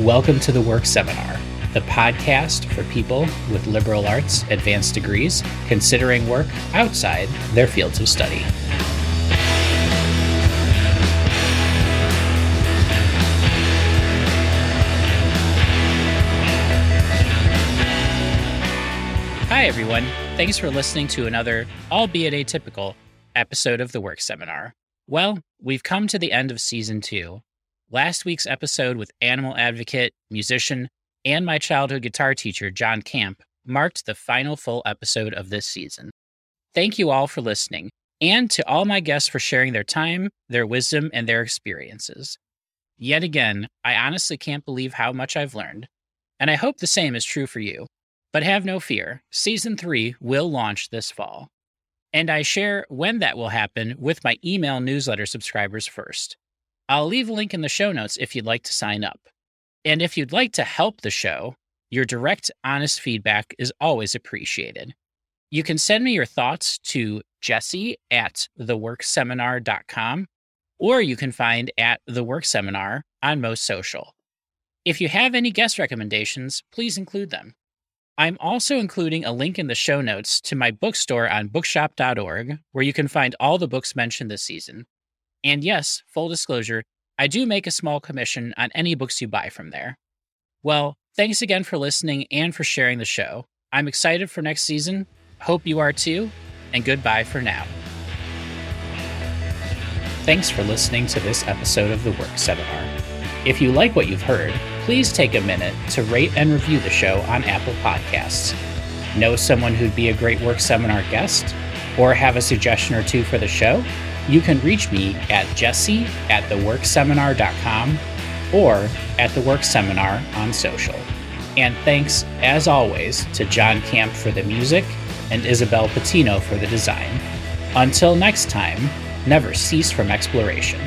Welcome to the Work Seminar, the podcast for people with liberal arts advanced degrees considering work outside their fields of study. Hi, everyone. Thanks for listening to another, albeit atypical, episode of the Work Seminar. Well, we've come to the end of season two. Last week's episode with animal advocate, musician, and my childhood guitar teacher, John Camp, marked the final full episode of this season. Thank you all for listening, and to all my guests for sharing their time, their wisdom, and their experiences. Yet again, I honestly can't believe how much I've learned, and I hope the same is true for you. But have no fear, season three will launch this fall. And I share when that will happen with my email newsletter subscribers first. I'll leave a link in the show notes if you'd like to sign up. And if you'd like to help the show, your direct, honest feedback is always appreciated. You can send me your thoughts to jesse at theworkseminar.com, or you can find at The Work Seminar on most social. If you have any guest recommendations, please include them. I'm also including a link in the show notes to my bookstore on bookshop.org, where you can find all the books mentioned this season. And yes, full disclosure, I do make a small commission on any books you buy from there. Well, thanks again for listening and for sharing the show. I'm excited for next season. Hope you are too. And goodbye for now. Thanks for listening to this episode of the Work Seminar. If you like what you've heard, please take a minute to rate and review the show on Apple Podcasts. Know someone who'd be a great work seminar guest? Or have a suggestion or two for the show? You can reach me at jesse at theworkseminar.com or at the Work Seminar on social. And thanks, as always, to John Camp for the music and Isabel Patino for the design. Until next time, never cease from exploration.